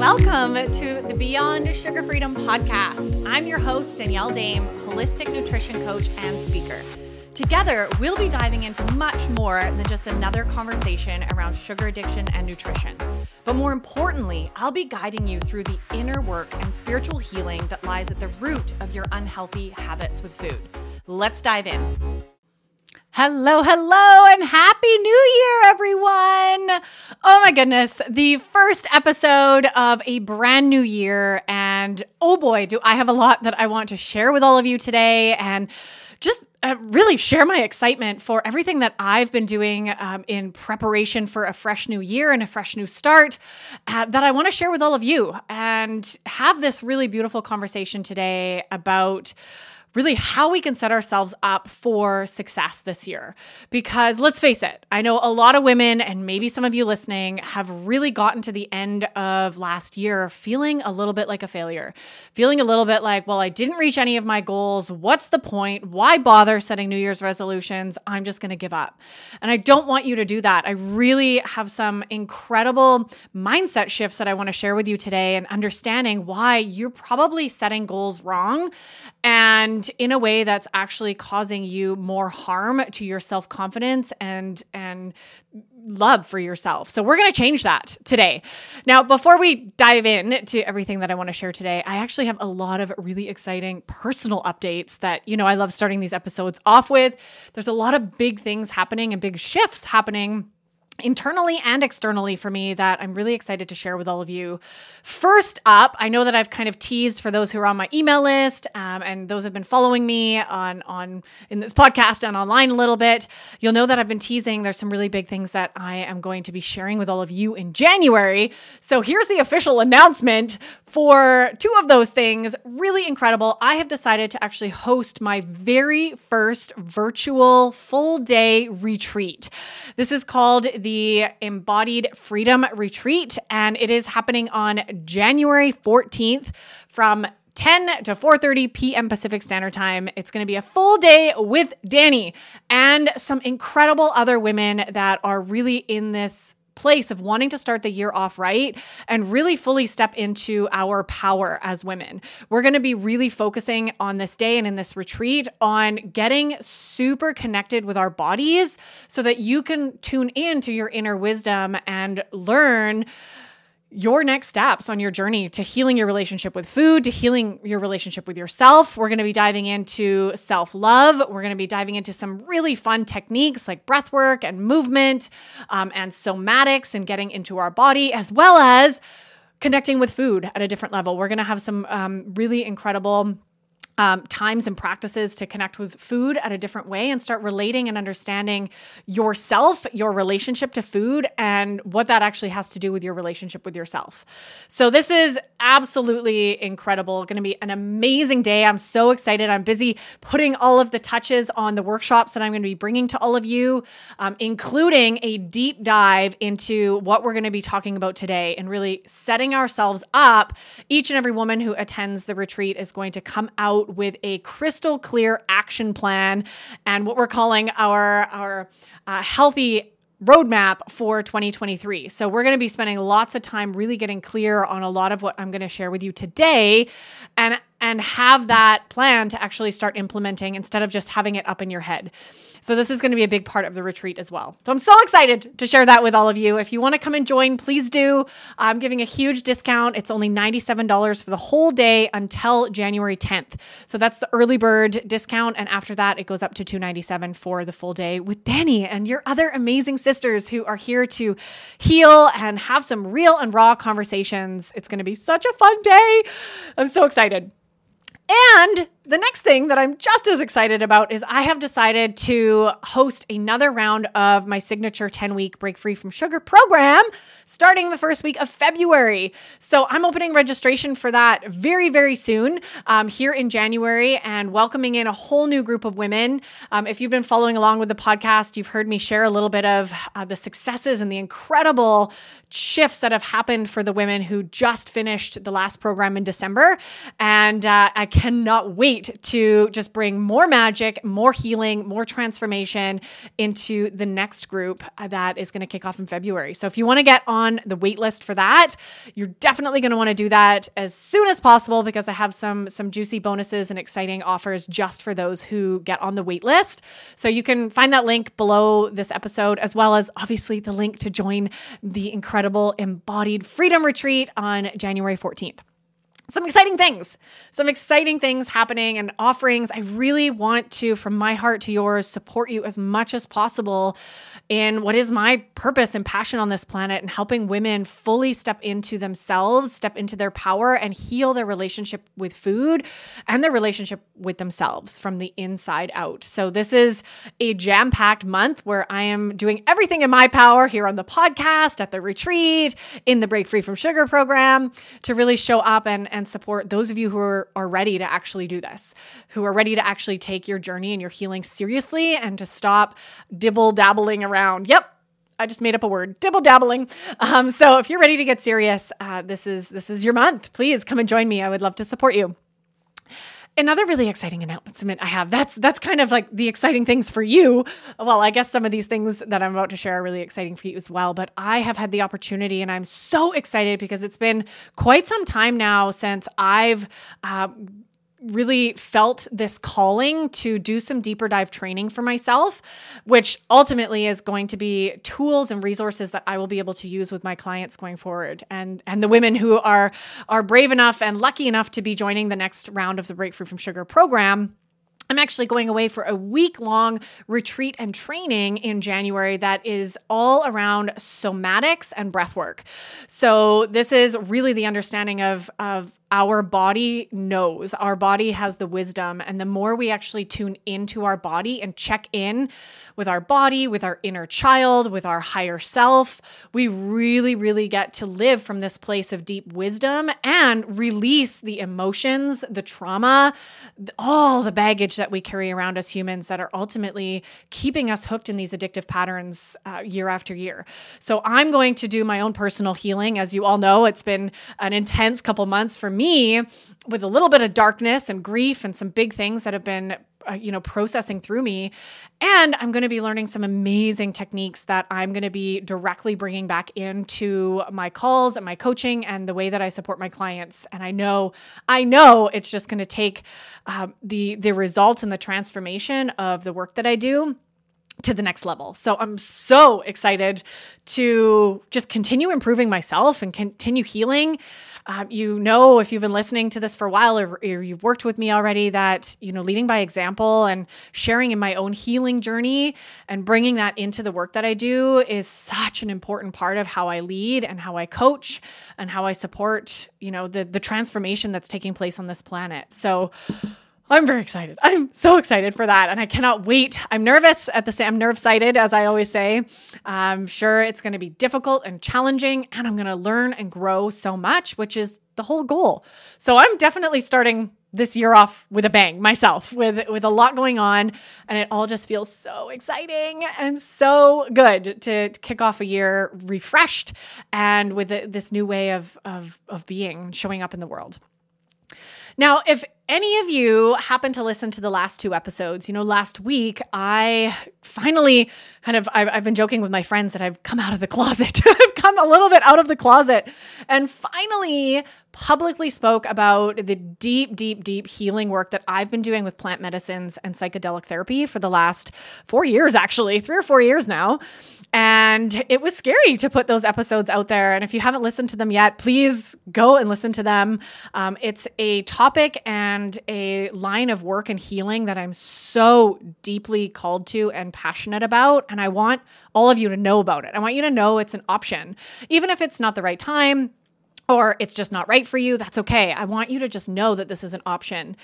Welcome to the Beyond Sugar Freedom podcast. I'm your host, Danielle Daem, holistic nutrition coach and speaker. Together, we'll be diving into much more than just another conversation around sugar addiction and nutrition. But more importantly, I'll be guiding you through the inner work and spiritual healing that lies at the root of your unhealthy habits with food. Let's dive in. Hello, hello, and happy new year, everyone. Oh my goodness, the first episode of a brand new year. And oh boy, do I have a lot that I want to share with all of you today and just uh, really share my excitement for everything that I've been doing um, in preparation for a fresh new year and a fresh new start uh, that I want to share with all of you and have this really beautiful conversation today about really how we can set ourselves up for success this year. Because let's face it, I know a lot of women, and maybe some of you listening, have really gotten to the end of last year feeling a little bit like a failure, feeling a little bit like, well, I didn't reach any of my goals. What's the point? Why bother setting New Year's resolutions? I'm just going to give up. And I don't want you to do that. I really have some incredible mindset shifts that I want to share with you today and understanding why you're probably setting goals wrong and in a way that's actually causing you more harm to your self-confidence and and love for yourself. So we're going to change that today. Now, before we dive in to everything that I want to share today, I actually have a lot of really exciting personal updates that, you know, I love starting these episodes off with. There's a lot of big things happening and big shifts happening internally and externally for me that I'm really excited to share with all of you. First up, I know that I've kind of teased for those who are on my email list um, and those have been following me on on in this podcast and online a little bit. You'll know that I've been teasing. There's some really big things that I am going to be sharing with all of you in January. So here's the official announcement for two of those things. Really incredible. I have decided to actually host my very first virtual full day retreat. This is called the Embodied Freedom Retreat, and it is happening on January 14th from 10 to 4:30 p.m. Pacific Standard Time. It's going to be a full day with Danny and some incredible other women that are really in this place of wanting to start the year off right and really fully step into our power as women. We're going to be really focusing on this day and in this retreat on getting super connected with our bodies so that you can tune into your inner wisdom and learn your next steps on your journey to healing your relationship with food, to healing your relationship with yourself. We're going to be diving into self love. We're going to be diving into some really fun techniques like breath work and movement um, and somatics and getting into our body, as well as connecting with food at a different level. We're going to have some um, really incredible um, times and practices to connect with food at a different way and start relating and understanding yourself, your relationship to food, and what that actually has to do with your relationship with yourself. So, this is absolutely incredible. Going to be an amazing day. I'm so excited. I'm busy putting all of the touches on the workshops that I'm going to be bringing to all of you, um, including a deep dive into what we're going to be talking about today and really setting ourselves up. Each and every woman who attends the retreat is going to come out out with a crystal clear action plan and what we're calling our our uh, healthy roadmap for 2023. So we're going to be spending lots of time really getting clear on a lot of what I'm going to share with you today and and have that plan to actually start implementing instead of just having it up in your head. So this is going to be a big part of the retreat as well. So I'm so excited to share that with all of you. If you want to come and join, please do. I'm giving a huge discount. It's only $97 for the whole day until January 10th. So that's the early bird discount and after that it goes up to 297 for the full day with Danny and your other amazing sisters who are here to heal and have some real and raw conversations. It's going to be such a fun day. I'm so excited. And the next thing that I'm just as excited about is I have decided to host another round of my signature 10 week break free from sugar program starting the first week of February. So I'm opening registration for that very, very soon um, here in January and welcoming in a whole new group of women. Um, if you've been following along with the podcast, you've heard me share a little bit of uh, the successes and the incredible shifts that have happened for the women who just finished the last program in December. And uh, I cannot wait wait to just bring more magic, more healing, more transformation into the next group uh, that is going to kick off in February. So if you want to get on the wait list for that, you're definitely going to want to do that as soon as possible because I have some some juicy bonuses and exciting offers just for those who get on the wait list. So you can find that link below this episode as well as obviously the link to join the incredible embodied freedom retreat on January 14th some exciting things, some exciting things happening and offerings. I really want to, from my heart to yours, support you as much as possible in what is my purpose and passion on this planet and helping women fully step into themselves, step into their power, and heal their relationship with food and their relationship with themselves from the inside out. So, this is a jam packed month where I am doing everything in my power here on the podcast, at the retreat, in the Break Free from Sugar program to really show up and and support those of you who are, are ready to actually do this, who are ready to actually take your journey and your healing seriously and to stop dibble dabbling around. Yep, I just made up a word, dibble dabbling. Um, so if you're ready to get serious, uh, this is this is your month. Please come and join me. I would love to support you. Another really exciting announcement I have. That's that's kind of like the exciting things for you. Well, I guess some of these things that I'm about to share are really exciting for you as well, but I have had the opportunity and I'm so excited because it's been quite some time now since I've uh, really felt this calling to do some deeper dive training for myself, which ultimately is going to be tools and resources that I will be able to use with my clients going forward. And and the women who are are brave enough and lucky enough to be joining the next round of the Break Free from Sugar program I'm actually going away for a week long retreat and training in January that is all around somatics and breath work. So, this is really the understanding of, of our body knows, our body has the wisdom. And the more we actually tune into our body and check in with our body, with our inner child, with our higher self, we really, really get to live from this place of deep wisdom and release the emotions, the trauma, all the baggage that we carry around as humans that are ultimately keeping us hooked in these addictive patterns uh, year after year. So I'm going to do my own personal healing. As you all know, it's been an intense couple months for me with a little bit of darkness and grief and some big things that have been uh, you know processing through me. And i'm going to be learning some amazing techniques that i'm going to be directly bringing back into my calls and my coaching and the way that i support my clients. And i know i know it's just going to take uh, the the results and the transformation of the work that i do to the next level. So I'm so excited to just continue improving myself and continue healing. Um, you know, if you've been listening to this for a while or, or, you've worked with me already, that, you know, leading by example and sharing in my own healing journey and bringing that into the work that I do is such an important part of how I lead and how I coach and how I support, you know, the, the transformation that's taking place on this planet. So, I'm very excited. I'm so excited for that. And I cannot wait. I'm nervous at the same, I'm nerve sighted, as I always say. I'm sure it's going to be difficult and challenging, and I'm going to learn and grow so much, which is the whole goal. So I'm definitely starting this year off with a bang myself with with a lot going on and it all just feels so exciting and so good to, to kick off a year refreshed and with a, this new way of of of being showing up in the world now, if any of you happen to listen to the last two episodes, you know, last week I finally kind of, I've, I've, been joking with my friends that I've come out of the closet. Come a little bit out of the closet and finally publicly spoke about the deep, deep, deep healing work that I've been doing with plant medicines and psychedelic therapy for the last four years, actually, three or four years now. And it was scary to put those episodes out there. And if you haven't listened to them yet, please go and listen to them. Um, it's a topic and a line of work and healing that I'm so deeply called to and passionate about. And I want all of you to know about it. I want you to know it's an option, even if it's not the right time or it's just not right for you, that's okay. I want you to just know that this is an option.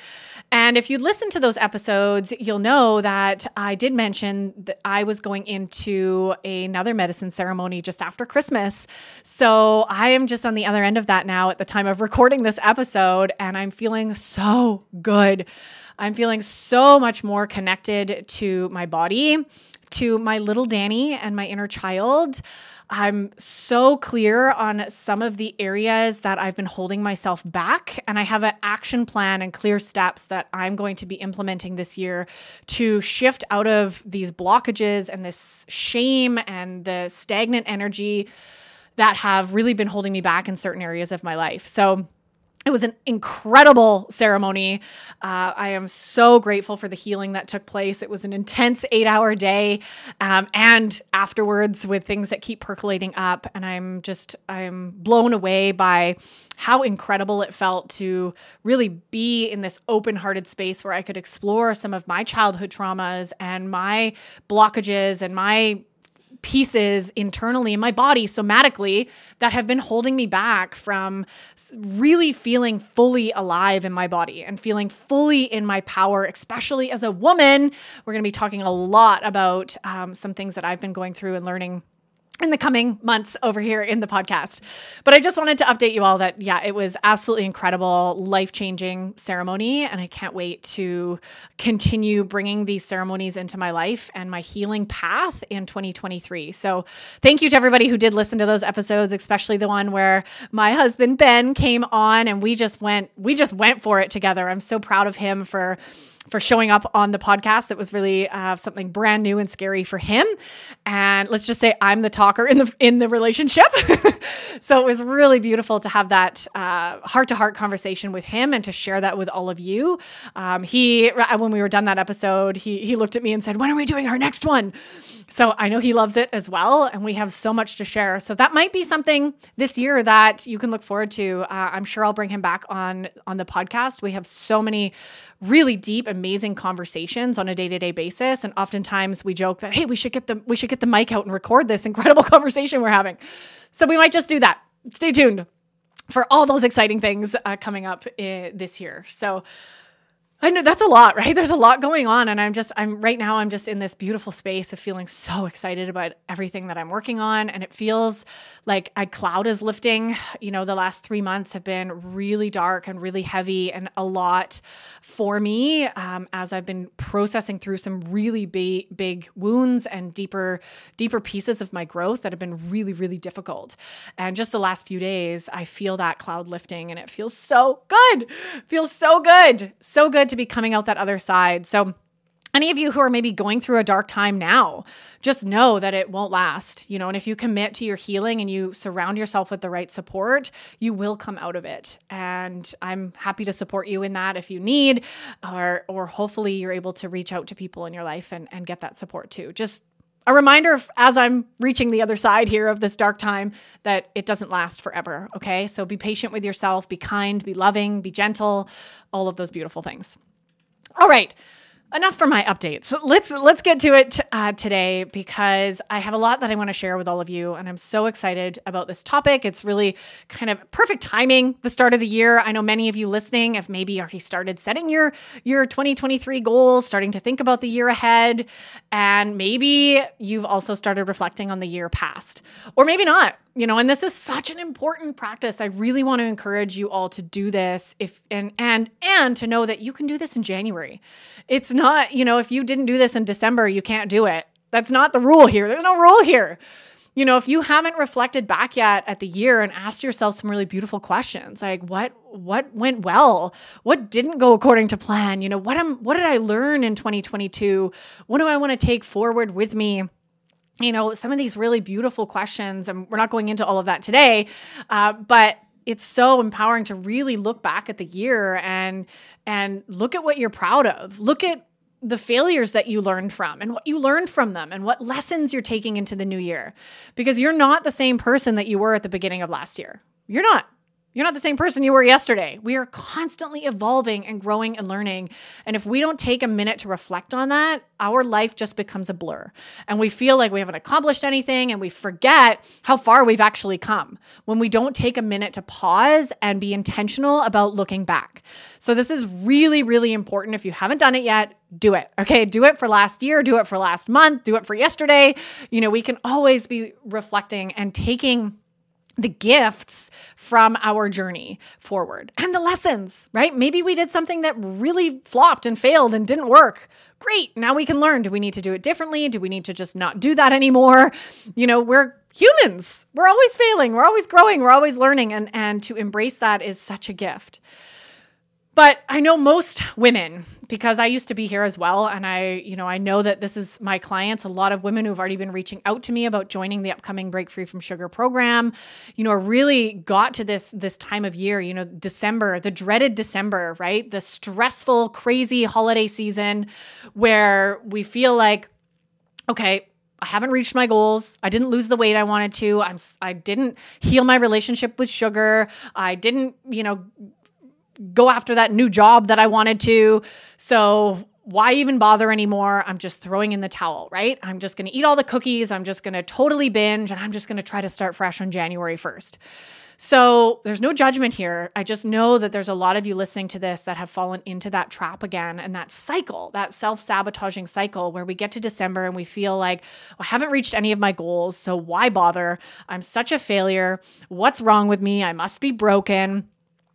And if you listen to those episodes, you'll know that I did mention that I was going into another medicine ceremony just after Christmas. So I am just on the other end of that now at the time of recording this episode, and I'm feeling so good. I'm feeling so much more connected to my body, to my little Danny and my inner child. I'm so clear on some of the areas that I've been holding myself back. And I have an action plan and clear steps that I'm going to be implementing this year to shift out of these blockages and this shame and the stagnant energy that have really been holding me back in certain areas of my life. So, it was an incredible ceremony. Uh, I am so grateful for the healing that took place. It was an intense eight hour day. Um, and afterwards, with things that keep percolating up. And I'm just, I'm blown away by how incredible it felt to really be in this open hearted space where I could explore some of my childhood traumas and my blockages and my pieces internally in my body somatically that have been holding me back from really feeling fully alive in my body and feeling fully in my power, especially as a woman. We're going to be talking a lot about um, some things that I've been going through and learning in the coming months over here in the podcast. But I just wanted to update you all that, yeah, it was absolutely incredible, life changing ceremony. And I can't wait to continue bringing these ceremonies into my life and my healing path in 2023. So thank you to everybody who did listen to those episodes, especially the one where my husband Ben came on and we just went, we just went for it together. I'm so proud of him for for showing up on the podcast. That was really uh, something brand new and scary for him. And let's just say I'm the talker in the in the relationship. so it was really beautiful to have that heart to heart conversation with him and to share that with all of you. Um, he when we were done that episode, he he looked at me and said, "When are we doing our next one?" So I know he loves it as well, and we have so much to share. So that might be something this year that you can look forward to. Uh, I'm sure I'll bring him back on on the podcast. We have so many really deep, amazing conversations on a day to day basis, and oftentimes we joke that hey, we should get the we should get the mic out and record this incredible conversation we're having. So we might just do that. Stay tuned for all those exciting things uh, coming up uh, this year. So I know that's a lot, right? There's a lot going on. And I'm just, I'm right now, I'm just in this beautiful space of feeling so excited about everything that I'm working on. And it feels like a cloud is lifting. You know, the last three months have been really dark and really heavy and a lot for me um, as I've been processing through some really big, big wounds and deeper, deeper pieces of my growth that have been really, really difficult. And just the last few days, I feel that cloud lifting and it feels so good. Feels so good. So good to be coming out that other side. So, any of you who are maybe going through a dark time now, just know that it won't last, you know, and if you commit to your healing and you surround yourself with the right support, you will come out of it. And I'm happy to support you in that if you need, or or hopefully you're able to reach out to people in your life and, and get that support too. Just a reminder as I'm reaching the other side here of this dark time that it doesn't last forever. Okay. So be patient with yourself, be kind, be loving, be gentle, all of those beautiful things. All right enough for my updates. Let's let's get to it uh, today because I have a lot that I want to share with all of you, and I'm so excited about this topic. It's really kind of perfect timing. The start of the year. I know many of you listening have maybe already started setting your your 2023 goals, starting to think about the year ahead, and maybe you've also started reflecting on the year past, or maybe not you know and this is such an important practice. I really want to encourage you all to do this if and and and to know that you can do this in january. It's not you know if you didn't do this in december you can't do it. That's not the rule here. There's no rule here. You know if you haven't reflected back yet at the year and asked yourself some really beautiful questions like what what went well? What didn't go according to plan? You know what am what did i learn in 2022 what do i want to take forward with me you know, some of these really beautiful questions, and we're not going into all of that today, uh, but it's so empowering to really look back at the year and and look at what you're proud of. Look at the failures that you learned from and what you learned from them and what lessons you're taking into the new year because you're not the same person that you were at the beginning of last year. You're not. You're not the same person you were yesterday. We are constantly evolving and growing and learning. And if we don't take a minute to reflect on that, our life just becomes a blur. And we feel like we haven't accomplished anything and we forget how far we've actually come when we don't take a minute to pause and be intentional about looking back. So, this is really, really important. If you haven't done it yet, do it. Okay. Do it for last year, do it for last month, do it for yesterday. You know, we can always be reflecting and taking the gifts from our journey forward and the lessons, right? Maybe we did something that really flopped and failed and didn't work. Great. Now we can learn. Do we need to do it differently? Do we need to just not do that anymore? You know, we're humans. We're always failing. We're always growing. We're always learning and and to embrace that is such a gift. But I know most women because I used to be here as well. And I, you know, I know that this is my clients, a lot of women who've already been reaching out to me about joining the upcoming Break Free from Sugar program, you know, really got to this this time of year, you know, December, the dreaded December, right? The stressful, crazy holiday season where we feel like, okay, I haven't reached my goals. I didn't lose the weight I wanted to. I'm I didn't heal my relationship with sugar. I didn't, you know, go after that new job that I wanted to. So why even bother anymore? I'm just throwing in the towel, right? I'm just going to eat all the cookies. I'm just going to totally binge and I'm just going to try to start fresh on January 1st. So there's no judgment here. I just know that there's a lot of you listening to this that have fallen into that trap again and that cycle, that self sabotaging cycle where we get to December and we feel like, well, I haven't reached any of my goals. So why bother? I'm such a failure. What's wrong with me? I must be broken.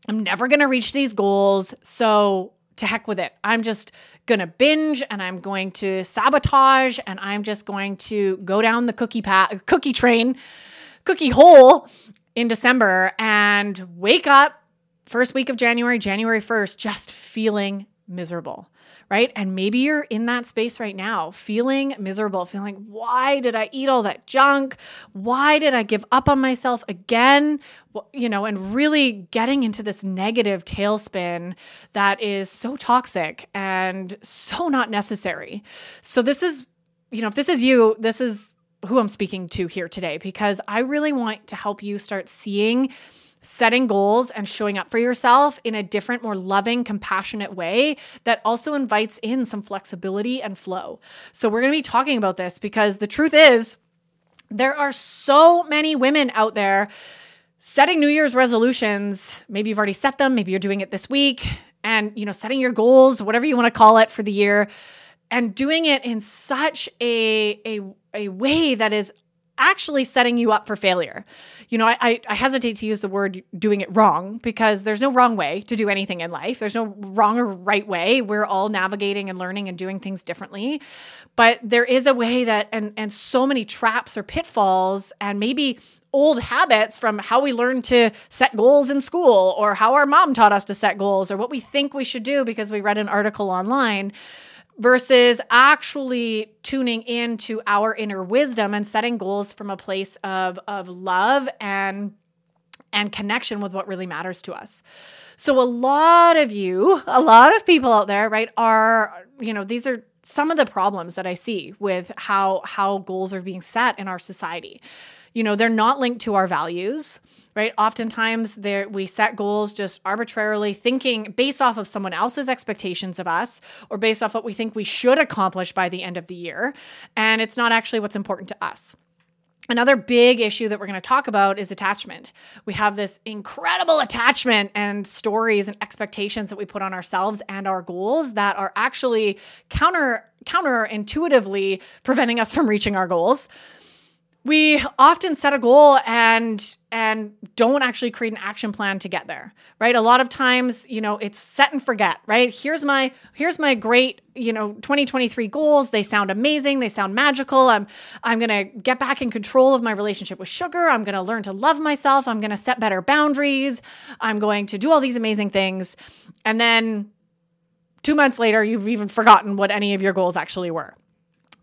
I'm never going to reach these goals. So to heck with it. I'm just going to binge and I'm going to sabotage and I'm just going to go down the cookie path, cookie train, cookie hole in December and wake up first week of January, January 1st, just feeling miserable right? And maybe you're in that space right now, feeling miserable, feeling, why did I eat all that junk? Why did I give up on myself again? You know, and really getting into this negative tailspin that is so toxic and so not necessary. So, this is, you know, if this is you, this is who I'm speaking to here today because I really want to help you start seeing setting goals and showing up for yourself in a different, more loving, compassionate way that also invites in some flexibility and flow. So, we're going to be talking about this because the truth is, there are so many women out there setting New Year's resolutions. Maybe you've already set them, maybe you're doing it this week, and you know, setting your goals, whatever you want to call it for the year, and doing it in such a a, a way that is actually setting you up for failure. You know, I, I, hesitate to use the word doing it wrong because there's no wrong way to do anything in life. There's no wrong or right way. We're all navigating and learning and doing things differently. But there is a way that, and, and so many traps or pitfalls and maybe old habits from how we learned to set goals in school or how our mom taught us to set goals or what we think we should do because we read an article online versus actually tuning into our inner wisdom and setting goals from a place of of love and and connection with what really matters to us. So a lot of you, a lot of people out there, right, are you know, these are some of the problems that I see with how how goals are being set in our society. You know, they're not linked to our values right? Oftentimes there we set goals just arbitrarily thinking based off of someone else's expectations of us or based off what we think we should accomplish by the end of the year, and it's not actually what's important to us. Another big issue that we're going to talk about is attachment. We have this incredible attachment and stories and expectations that we put on ourselves and our goals that are actually counter counterintuitively preventing us from reaching our goals we often set a goal and and don't actually create an action plan to get there right? A lot of times you know it's set and forget right? Here's my here's my great you know 2023 goals. They sound amazing. They sound magical. I'm i'm going to get back in control of my relationship with sugar. I'm going to learn to love myself. I'm going to set better boundaries. I'm going to do all these amazing things. And then 2 months later you've even forgotten what any of your goals actually were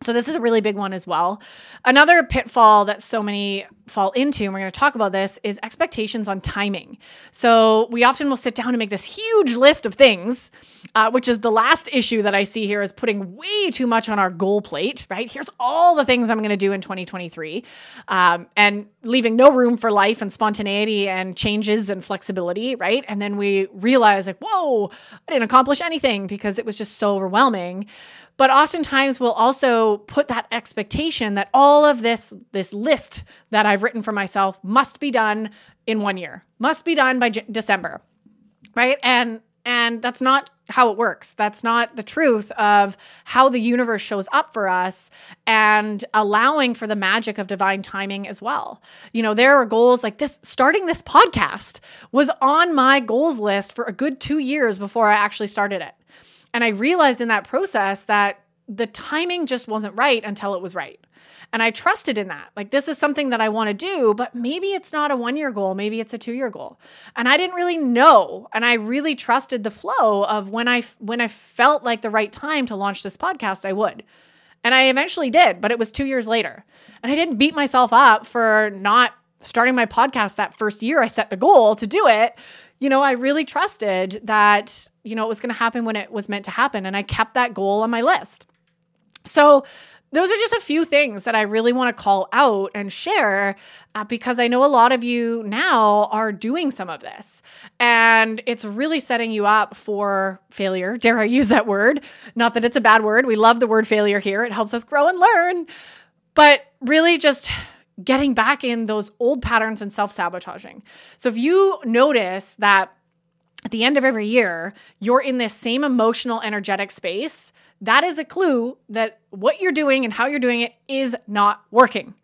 so, this is a really big one as well. Another pitfall that so many fall into, and we're going to talk about this, is expectations on timing. So, we often will sit down and make this huge list of things, uh, which is the last issue that I see here is putting way too much on our goal plate, right? Here's all the things I'm going to do in 2023, um, and leaving no room for life and spontaneity and changes and flexibility, right? And then we realize, like, whoa, I didn't accomplish anything because it was just so overwhelming but oftentimes we'll also put that expectation that all of this this list that I've written for myself must be done in one year, must be done by J- December, right? And And that's not how it works. That's not the truth of how the universe shows up for us and allowing for the magic of divine timing as well. You know, there are goals like this starting this podcast was on my goals list for a good 2 years before I actually started it. And I realized in that process that the timing just wasn't right until it was right. And I trusted in that. Like, this is something that I want to do, but maybe it's not a one year goal. Maybe it's a two year goal. And I didn't really know. And I really trusted the flow of when I, when I felt like the right time to launch this podcast, I would. And I eventually did, but it was two years later. And I didn't beat myself up for not starting my podcast that first year I set the goal to do it. You know, I really trusted that, you know, it was going to happen when it was meant to happen. And I kept that goal on my list. So those are just a few things that I really want to call out and share uh, because I know a lot of you now are doing some of this and it's really setting you up for failure. Dare I use that word? Not that it's a bad word. We love the word failure here, it helps us grow and learn. But really, just getting back in those old patterns and self sabotaging. So if you notice that at the end of every year, you're in this same emotional, energetic space that is a clue that what you're doing and how you're doing it is not working.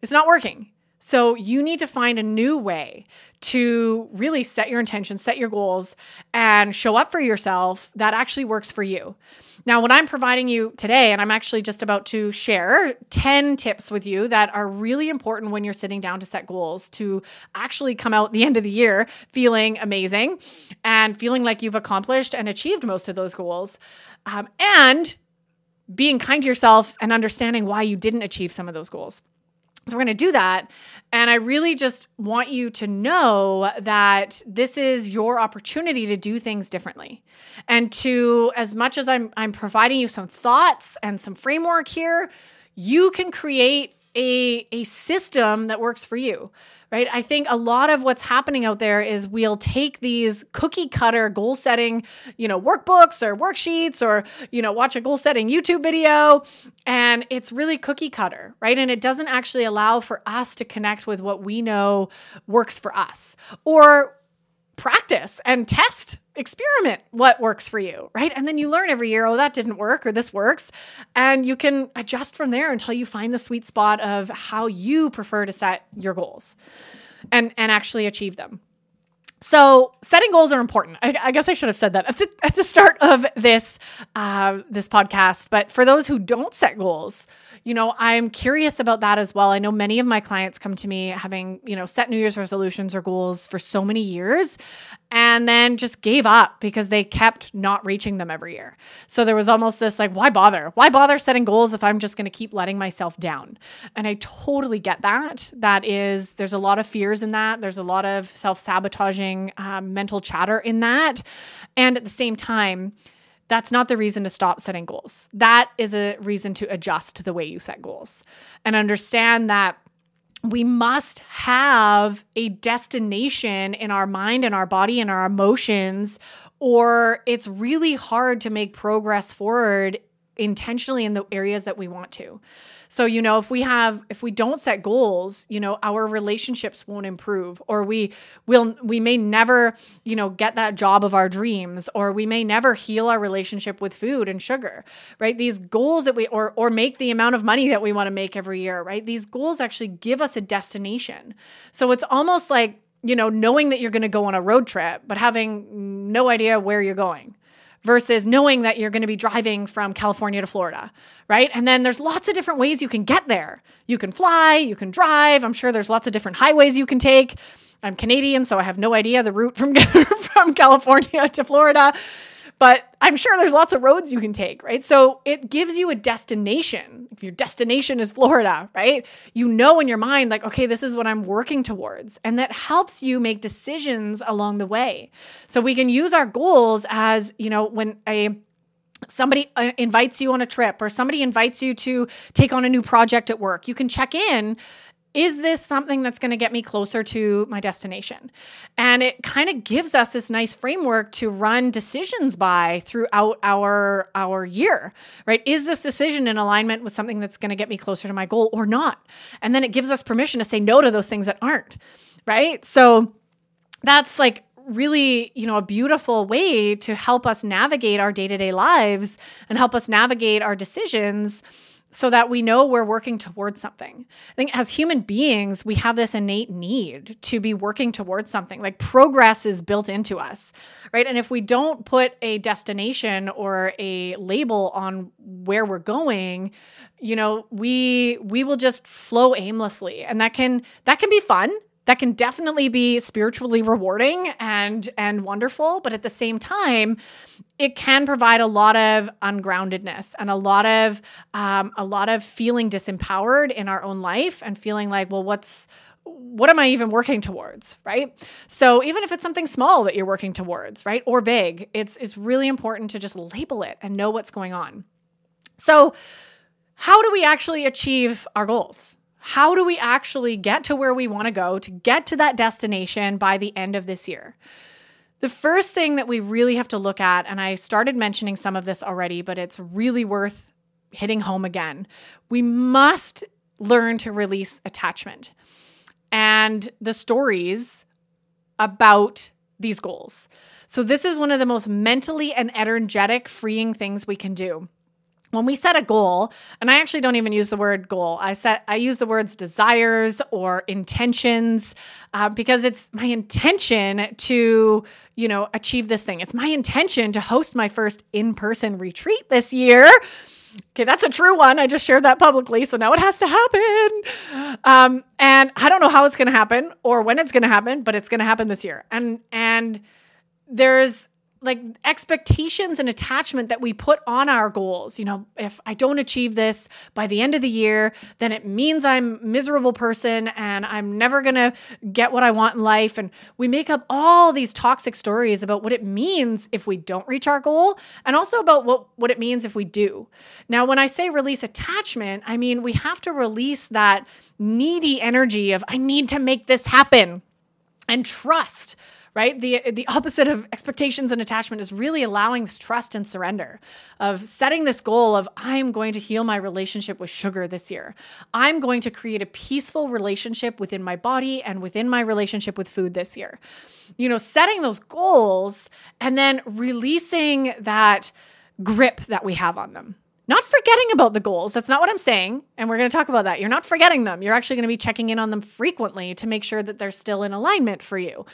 It's not working. So you need to find a new way to really set your intentions, set your goals, and show up for yourself that actually works for you. Now, what I'm providing you today, and I'm actually just about to share 10 tips with you that are really important when you're sitting down to set goals to actually come out the end of the year feeling amazing and feeling like you've accomplished and achieved most of those goals. Um, and being kind to yourself and understanding why you didn't achieve some of those goals. So, we're going to do that. And I really just want you to know that this is your opportunity to do things differently. And to, as much as I'm, I'm providing you some thoughts and some framework here, you can create a, a system that works for you right? I think a lot of what's happening out there is we'll take these cookie cutter goal setting, you know, workbooks or worksheets or, you know, watch a goal setting YouTube video and it's really cookie cutter, right? And it doesn't actually allow for us to connect with what we know works for us or practice and test, experiment what works for you, right? And then you learn every year, oh, that didn't work or this works. And you can adjust from there until you find the sweet spot of how you prefer to set your goals and, and actually achieve them. So setting goals are important. I, I, guess I should have said that at the, at the start of this uh, this podcast. But for those who don't set goals, you know, I'm curious about that as well. I know many of my clients come to me having, you know, set New Year's resolutions or goals for so many years and then just gave up because they kept not reaching them every year. So there was almost this like, why bother? Why bother setting goals if I'm just going to keep letting myself down? And I totally get that. That is, there's a lot of fears in that. There's a lot of self sabotaging um, mental chatter in that. And at the same time, that's not the reason to stop setting goals. That is a reason to adjust the way you set goals and understand that we must have a destination in our mind and our body and our emotions, or it's really hard to make progress forward intentionally in the areas that we want to. So, you know, if we have if we don't set goals, you know, our relationships won't improve or we will we may never, you know, get that job of our dreams or we may never heal our relationship with food and sugar. Right? These goals that we or or make the amount of money that we want to make every year, right? These goals actually give us a destination. So, it's almost like you know, knowing that you're going to go on a road trip, but having no idea where you're going versus knowing that you're going to be driving from California to Florida, right? And then there's lots of different ways you can get there. You can fly, you can drive. I'm sure there's lots of different highways you can take. I'm Canadian, so I have no idea the route from from California to Florida but I'm sure there's lots of roads you can take, right? So it gives you a destination. If your destination is Florida, right? You know in your mind, like, okay, this is what I'm working towards. And that helps you make decisions along the way. So we can use our goals as, you know, when a somebody uh, invites you on a trip or somebody invites you to take on a new project at work, you can check in is this something that's going to get me closer to my destination? And it kind of gives us this nice framework to run decisions by throughout our our year, right? Is this decision in alignment with something that's going to get me closer to my goal or not? And then it gives us permission to say no to those things that aren't, right? So that's like really, you know, a beautiful way to help us navigate our day-to-day lives and help us navigate our decisions so that we know we're working towards something. I think as human beings, we have this innate need to be working towards something. Like progress is built into us, right? And if we don't put a destination or a label on where we're going, you know, we we will just flow aimlessly. And that can that can be fun that can definitely be spiritually rewarding and and wonderful but at the same time it can provide a lot of ungroundedness and a lot of um, a lot of feeling disempowered in our own life and feeling like well what's what am I even working towards, right? So even if it's something small that you're working towards, right, or big, it's it's really important to just label it and know what's going on. So how do we actually achieve our goals? how do we actually get to where we want to go to get to that destination by the end of this year? The first thing that we really have to look at, and I started mentioning some of this already, but it's really worth hitting home again. We must learn to release attachment and the stories about these goals. So, this is one of the most mentally and energetic freeing things we can do when we set a goal and i actually don't even use the word goal i set i use the words desires or intentions uh, because it's my intention to you know achieve this thing it's my intention to host my first in-person retreat this year Okay, that's a true one. I just shared that publicly, so now it has to happen. Um, and I don't know how it's going to happen or when it's going to happen, but it's going to happen this year. And and there's like expectations and attachment that we put on our goals. You know, if I don't achieve this by the end of the year, then it means I'm miserable person and I'm never going to get what I want in life and we make up all these toxic stories about what it means if we don't reach our goal and also about what what it means if we do. Now, when I say release attachment, I mean we have to release that needy energy of I need to make this happen and trust right? The the opposite of expectations and attachment is really allowing this trust and surrender of setting this goal of I'm going to heal my relationship with sugar this year. I'm going to create a peaceful relationship within my body and within my relationship with food this year. You know, setting those goals and then releasing that grip that we have on them not forgetting about the goals. That's not what I'm saying. And we're going to talk about that. You're not forgetting them. You're actually going to be checking in on them frequently to make sure that they're still in alignment for you.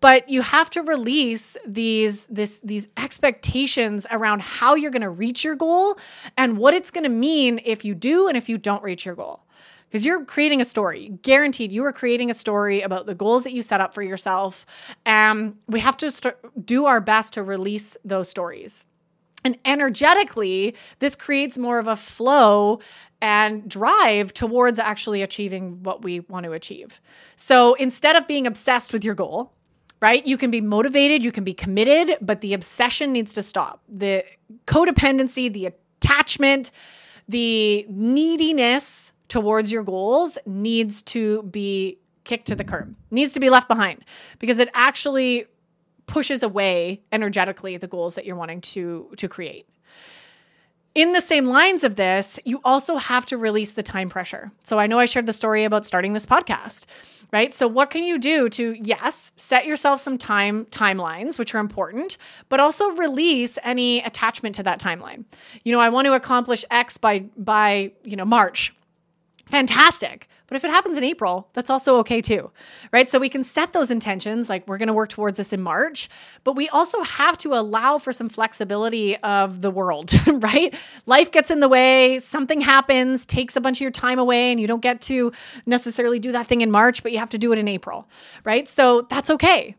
But you have to release these this these expectations around how you're going to reach your goal and what it's going to mean if you do and if you don't reach your goal because you're creating a story. Guaranteed, you are creating a story about the goals that you set up for yourself. And we have to start, do our best to release those stories. And energetically, this creates more of a flow and drive towards actually achieving what we want to achieve. So instead of being obsessed with your goal, right? You can be motivated, you can be committed, but the obsession needs to stop. The codependency, the attachment, the neediness towards your goals needs to be kicked to the curb, needs to be left behind because it actually pushes away energetically the goals that you're wanting to to create. In the same lines of this, you also have to release the time pressure. So I know I shared the story about starting this podcast, right? So what can you do to yes, set yourself some time timelines which are important, but also release any attachment to that timeline. You know, I want to accomplish X by by, you know, March fantastic. But if it happens in April, that's also okay too, right? So we can set those intentions, like we're going to work towards this in March, but we also have to allow for some flexibility of the world, right? Life gets in the way, something happens, takes a bunch of your time away, and you don't get to necessarily do that thing in March, but you have to do it in April, right? So that's okay.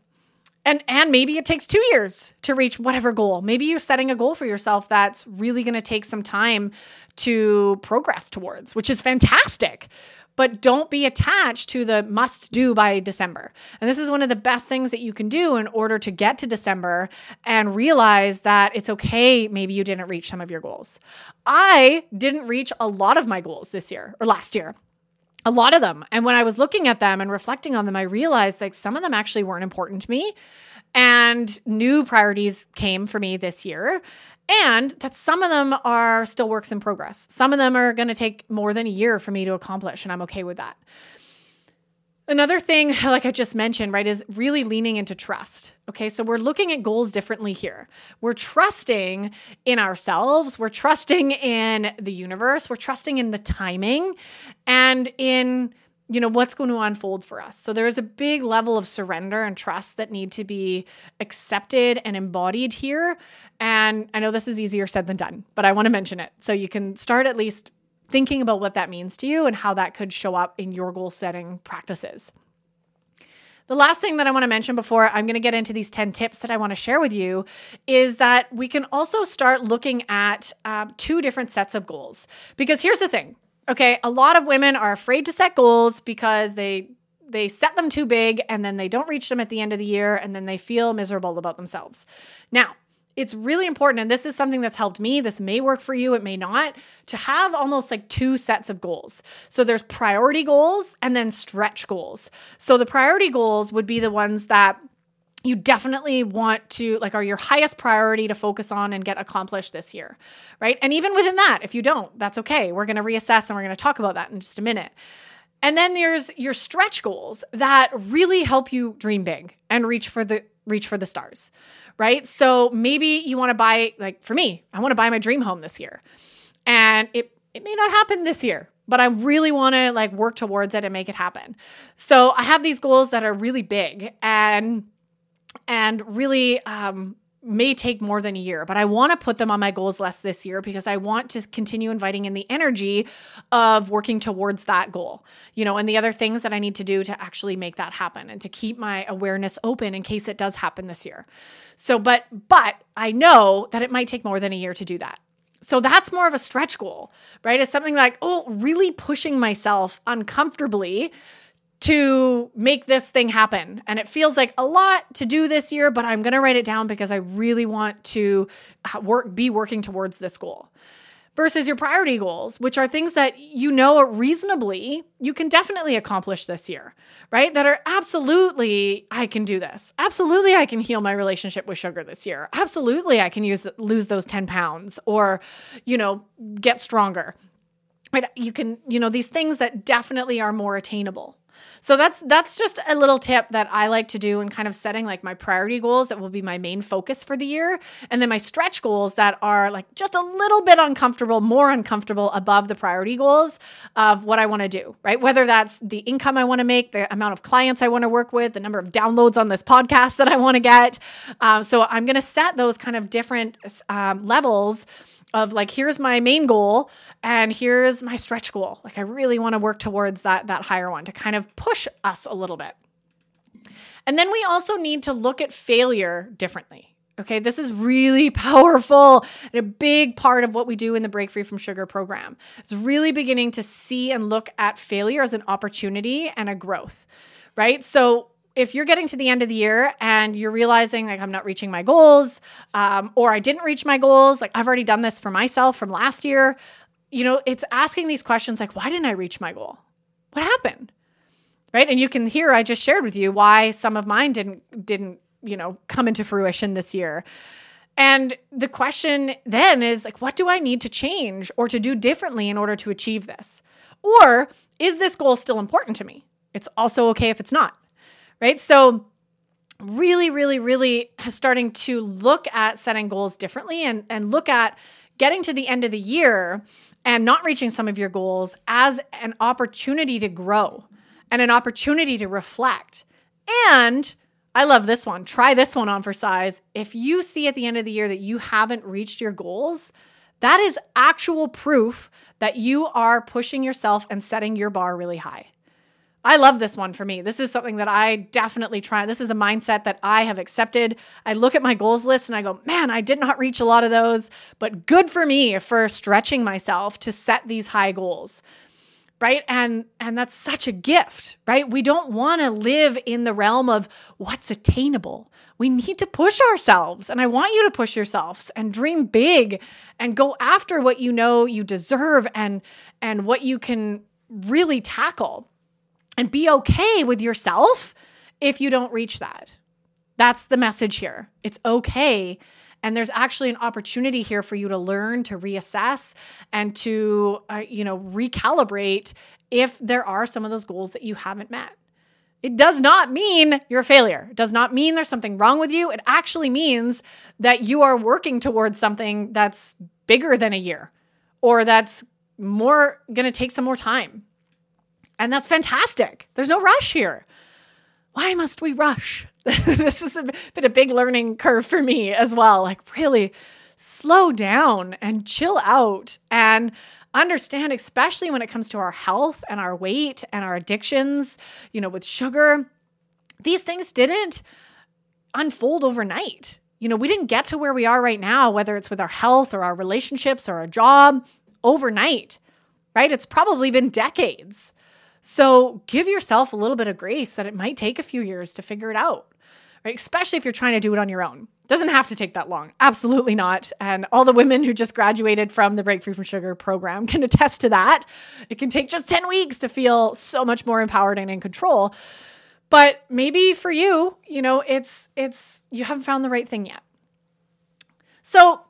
And, and maybe it takes two years to reach whatever goal. Maybe you're setting a goal for yourself that's really going to take some time to progress towards, which is fantastic. But don't be attached to the must do by December. And this is one of the best things that you can do in order to get to December and realize that it's okay. Maybe you didn't reach some of your goals. I didn't reach a lot of my goals this year or last year a lot of them. And when I was looking at them and reflecting on them, I realized like some of them actually weren't important to me. And new priorities came for me this year. And that some of them are still works in progress. Some of them are going to take more than a year for me to accomplish. And I'm okay with that. Another thing, like I just mentioned, right, is really leaning into trust. Okay, so we're looking at goals differently here. We're trusting in ourselves, we're trusting in the universe, we're trusting in the timing and in you know what's going to unfold for us so there's a big level of surrender and trust that need to be accepted and embodied here and i know this is easier said than done but i want to mention it so you can start at least thinking about what that means to you and how that could show up in your goal setting practices the last thing that I want to mention before I'm going to get into these 10 tips that I want to share with you is that we can also start looking at uh, two different sets of goals. Because here's the thing Okay, a lot of women are afraid to set goals because they they set them too big and then they don't reach them at the end of the year and then they feel miserable about themselves. Now, it's really important and this is something that's helped me this may work for you it may not to have almost like two sets of goals. So there's priority goals and then stretch goals. So the priority goals would be the ones that you definitely want to like are your highest priority to focus on and get accomplished this year right? And even within that if you don't that's okay. We're going to reassess and we're going to talk about that in just a minute. And then there's your stretch goals that really help you dream big and reach for the reach for the stars right so maybe you want to buy like for me i want to buy my dream home this year and it it may not happen this year but I really want to like work towards it and make it happen. So I have these goals that are really big and and really um, may take more than a year, but I want to put them on my goals list this year because I want to continue inviting in the energy of working towards that goal, you know, and the other things that I need to do to actually make that happen and to keep my awareness open in case it does happen this year. So, but, but I know that it might take more than a year to do that. So that's more of a stretch goal, right? It's something like, oh, really pushing myself uncomfortably to make this thing happen. And it feels like a lot to do this year, but I'm going to write it down because I really want to work be working towards this goal. Versus your priority goals, which are things that you know reasonably you can definitely accomplish this year, right? That are absolutely I can do this. Absolutely I can heal my relationship with sugar this year. Absolutely I can use lose those 10 pounds or you know, get stronger. Right? You can, you know, these things that definitely are more attainable so that's that's just a little tip that I like to do in kind of setting like my priority goals that will be my main focus for the year and then my stretch goals that are like just a little bit uncomfortable, more uncomfortable above the priority goals of what I want to do, right? Whether that's the income I want to make, the amount of clients I want to work with, the number of downloads on this podcast that I want to get. Um, so I'm going to set those kind of different um, levels of like here's my main goal and here's my stretch goal like i really want to work towards that that higher one to kind of push us a little bit and then we also need to look at failure differently Okay, this is really powerful and a big part of what we do in the Break Free from Sugar program. It's really beginning to see and look at failure as an opportunity and a growth, right? So, if you're getting to the end of the year and you're realizing like I'm not reaching my goals, um, or I didn't reach my goals, like I've already done this for myself from last year, you know, it's asking these questions like, why didn't I reach my goal? What happened? Right. And you can hear I just shared with you why some of mine didn't didn't, you know, come into fruition this year. And the question then is like, what do I need to change or to do differently in order to achieve this? Or is this goal still important to me? It's also okay if it's not right? So, really, really, really starting to look at setting goals differently and, and look at getting to the end of the year and not reaching some of your goals as an opportunity to grow and an opportunity to reflect. And I love this one. Try this one on for size. If you see at the end of the year that you haven't reached your goals, that is actual proof that you are pushing yourself and setting your bar really high. I love this one for me. This is something that I definitely try. This is a mindset that I have accepted. I look at my goals list and I go, man, I did not reach a lot of those, but good for me for stretching myself to set these high goals. Right? And and that's such a gift, right? We don't want to live in the realm of what's attainable. We need to push ourselves. And I want you to push yourselves and dream big and go after what you know you deserve and and what you can really tackle and be okay with yourself if you don't reach that. That's the message here. It's okay. And there's actually an opportunity here for you to learn, to reassess, and to, uh, you know, recalibrate if there are some of those goals that you haven't met. It does not mean you're a failure. It does not mean there's something wrong with you. It actually means that you are working towards something that's bigger than a year or that's more going to take some more time. And that's fantastic. There's no rush here. Why must we rush? this has been a big learning curve for me as well. Like, really slow down and chill out and understand, especially when it comes to our health and our weight and our addictions, you know, with sugar, these things didn't unfold overnight. You know, we didn't get to where we are right now, whether it's with our health or our relationships or our job, overnight, right? It's probably been decades. So give yourself a little bit of grace that it might take a few years to figure it out, right? Especially if you're trying to do it on your own. Doesn't have to take that long. Absolutely not. And all the women who just graduated from the Break Free from Sugar program can attest to that. It can take just 10 weeks to feel so much more empowered and in control. But maybe for you, you know, it's it's you haven't found the right thing yet. So,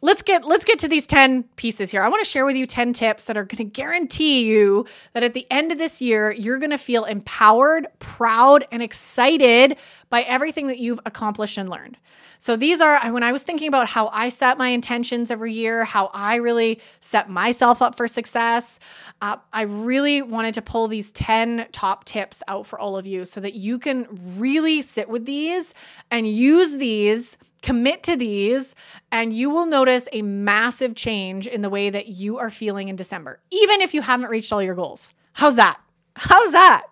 let's get let's get to these 10 pieces here. I want to share with you 10 tips that are going to guarantee you that at the end of this year you're going to feel empowered, proud and excited by everything that you've accomplished and learned. So these are when I was thinking about how I set my intentions every year, how I really set myself up for success, uh, I really wanted to pull these 10 top tips out for all of you so that you can really sit with these and use these Commit to these, and you will notice a massive change in the way that you are feeling in December, even if you haven't reached all your goals. How's that? How's that?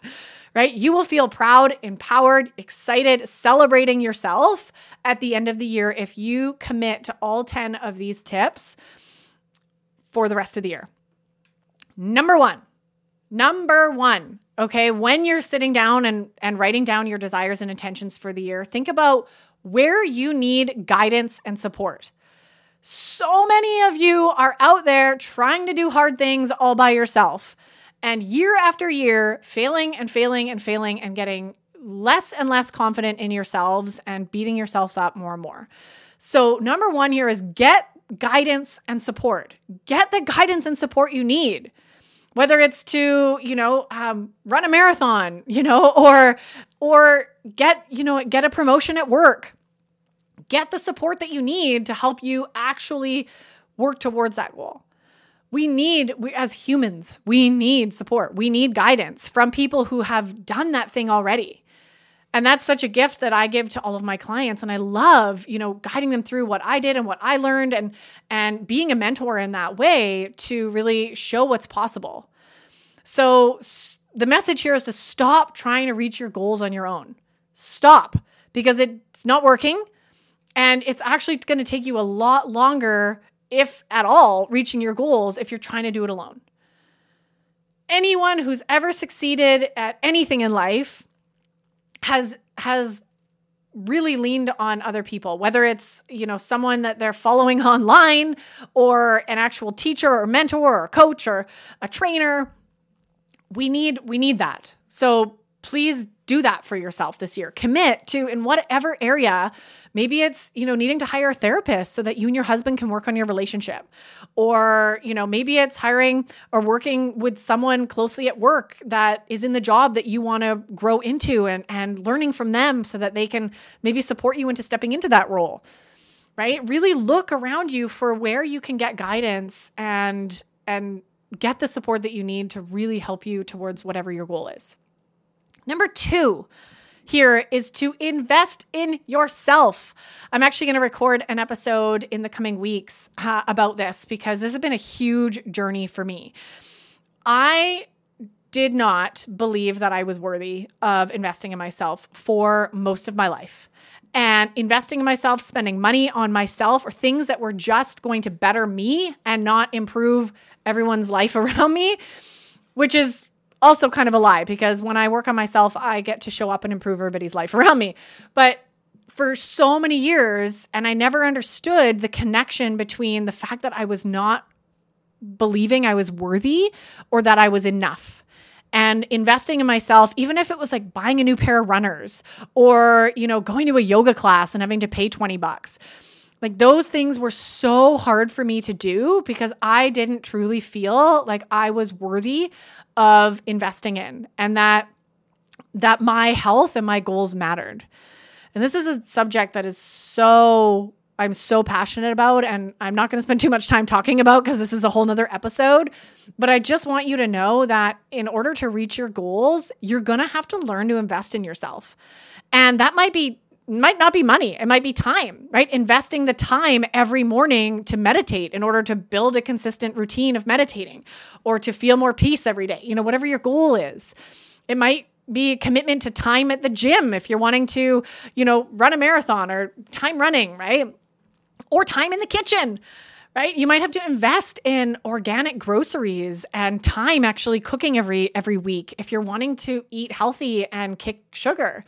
Right? You will feel proud, empowered, excited, celebrating yourself at the end of the year if you commit to all 10 of these tips for the rest of the year. Number one, number one, okay, when you're sitting down and, and writing down your desires and intentions for the year, think about where you need guidance and support. So many of you are out there trying to do hard things all by yourself, and year after year, failing and failing and failing and getting less and less confident in yourselves and beating yourselves up more and more. So, number one here is get guidance and support. Get the guidance and support you need whether it's to you know um, run a marathon you know or or get you know get a promotion at work get the support that you need to help you actually work towards that goal. We need we, as humans we need support. We need guidance from people who have done that thing already. And that's such a gift that I give to all of my clients. And I love, you know, guiding them through what I did and what I learned and and being a mentor in that way to really show what's possible. So the message here is to stop trying to reach your goals on your own. Stop because it's not working and it's actually going to take you a lot longer if at all reaching your goals if you're trying to do it alone. Anyone who's ever succeeded at anything in life has has really leaned on other people whether it's you know someone that they're following online or an actual teacher or mentor or coach or a trainer we need we need that so please do that for yourself this year. Commit to in whatever area maybe it's you know needing to hire a therapist so that you and your husband can work on your relationship. Or you know maybe it's hiring or working with someone closely at work that is in the job that you want to grow into and and learning from them so that they can maybe support you into stepping into that role right? Really look around you for where you can get guidance and and get the support that you need to really help you towards whatever your goal is Number two, here is to invest in yourself. I'm actually going to record an episode in the coming weeks uh, about this because this has been a huge journey for me. I did not believe that I was worthy of investing in myself for most of my life. And investing in myself, spending money on myself, or things that were just going to better me and not improve everyone's life around me, which is also kind of a lie because when I work on myself, I get to show up and improve everybody's life around me. But for so many years, and I never understood the connection between the fact that I was not believing I was worthy or that I was enough. And investing in myself, even if it was like buying a new pair of runners or, you know, going to a yoga class and having to pay 20 bucks. Like those things were so hard for me to do because I didn't truly feel like I was worthy of investing in and that that my health and my goals mattered. And this is a subject that is so I'm so passionate about and I'm not going to spend too much time talking about because this is a whole nother episode. But I just want you to know that in order to reach your goals, you're going to have to learn to invest in yourself. And that might be might not be money. It might be time right? Investing the time every morning to meditate in order to build a consistent routine of meditating or to feel more peace every day you know whatever your goal is. It might be a commitment to time at the gym if you're wanting to you know run a marathon or time running right? Or time in the kitchen right? You might have to invest in organic groceries and time actually cooking every every week if you're wanting to eat healthy and kick sugar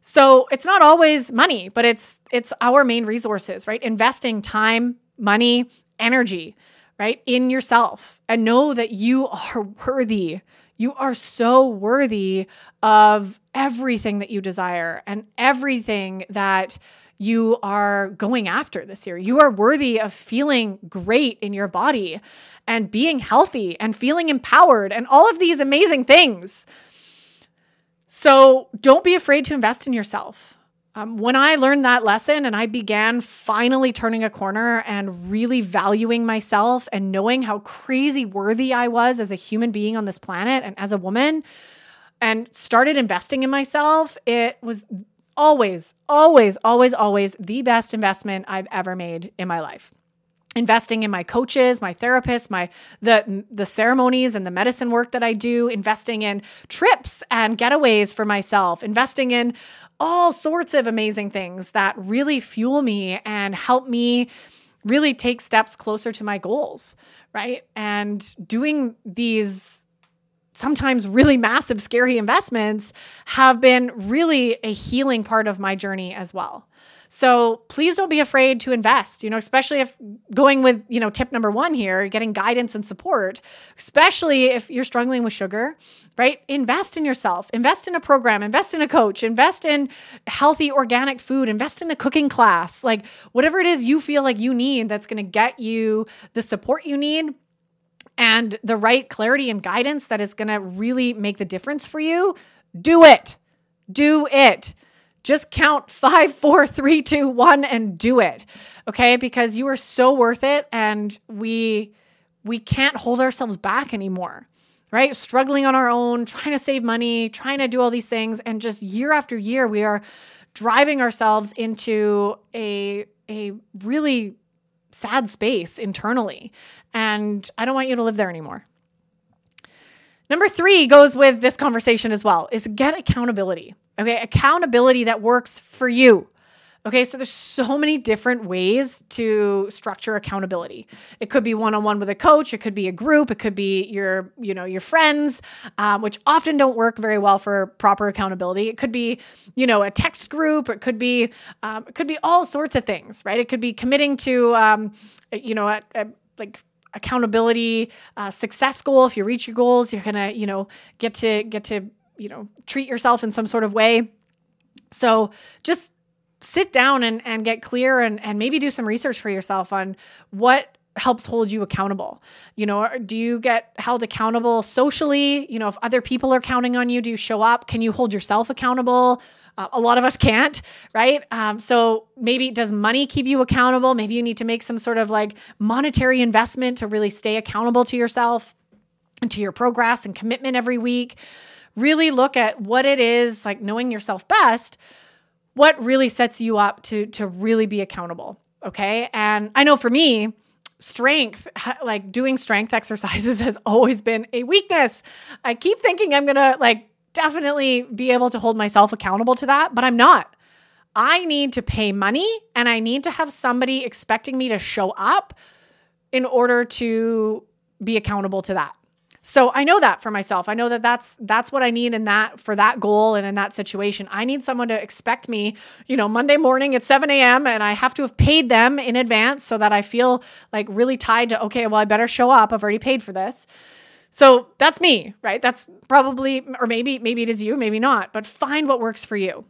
so it's not always money, but it's it's our main resources, right? Investing time, money, energy, right? In yourself and know that you are worthy. You are so worthy of everything that you desire and everything that you are going after this year. You are worthy of feeling great in your body and being healthy and feeling empowered and all of these amazing things. So don't be afraid to invest in yourself. Um, when I learned that lesson and I began finally turning a corner and really valuing myself and knowing how crazy worthy I was as a human being on this planet and as a woman, and started investing in myself, it was always, always, always, always the best investment I've ever made in my life investing in my coaches my therapists my the the ceremonies and the medicine work that i do investing in trips and getaways for myself investing in all sorts of amazing things that really fuel me and help me really take steps closer to my goals right? And doing these sometimes really massive scary investments have been really a healing part of my journey as well so please don't be afraid to invest, you know, especially if going with, you know, tip number one here, getting guidance and support, especially if you're struggling with sugar, right? Invest in yourself, invest in a program, invest in a coach, invest in healthy organic food, invest in a cooking class, like whatever it is you feel like you need that's going to get you the support you need and the right clarity and guidance that is going to really make the difference for you. Do it. Do it. Just count five, four, three, two, one, and do it. Okay. Because you are so worth it. And we, we can't hold ourselves back anymore, right? Struggling on our own, trying to save money, trying to do all these things. And just year after year, we are driving ourselves into a, a really sad space internally. And I don't want you to live there anymore. Number three goes with this conversation as well is get accountability. Okay. Accountability that works for you. Okay, so there's so many different ways to structure accountability. It could be one-on-one with a coach. It could be a group. It could be your, you know, your friends, um, which often don't work very well for proper accountability. It could be, you know, a text group. It could be, um, it could be all sorts of things, right? It could be committing to, um, you know, a, a, like accountability uh, success goal. If you reach your goals, you're gonna, you know, get to get to you know, treat yourself in some sort of way. So just sit down and, and get clear and, and maybe do some research for yourself on what helps hold you accountable. You know, do you get held accountable socially? You know, if other people are counting on you, do you show up? Can you hold yourself accountable? Uh, a lot of us can't, right? Um, so maybe does money keep you accountable? Maybe you need to make some sort of like monetary investment to really stay accountable to yourself and to your progress and commitment every week really look at what it is, like knowing yourself best, what really sets you up to to really be accountable, okay? And I know for me, strength, like doing strength exercises has always been a weakness. I keep thinking I'm to like definitely be able to hold myself accountable to that, but I'm not. I need to pay money and I need to have somebody expecting me to show up in order to be accountable to that. So I know that for myself. I know that that's that's what I need in that for that goal and in that situation. I need someone to expect me, you know, Monday morning at 7 a.m. and I have to have paid them in advance so that I feel like really tied to, okay, well, I better show up. I've already paid for this. So that's me, right? That's probably, or maybe, maybe it is you, maybe not, but find what works for you.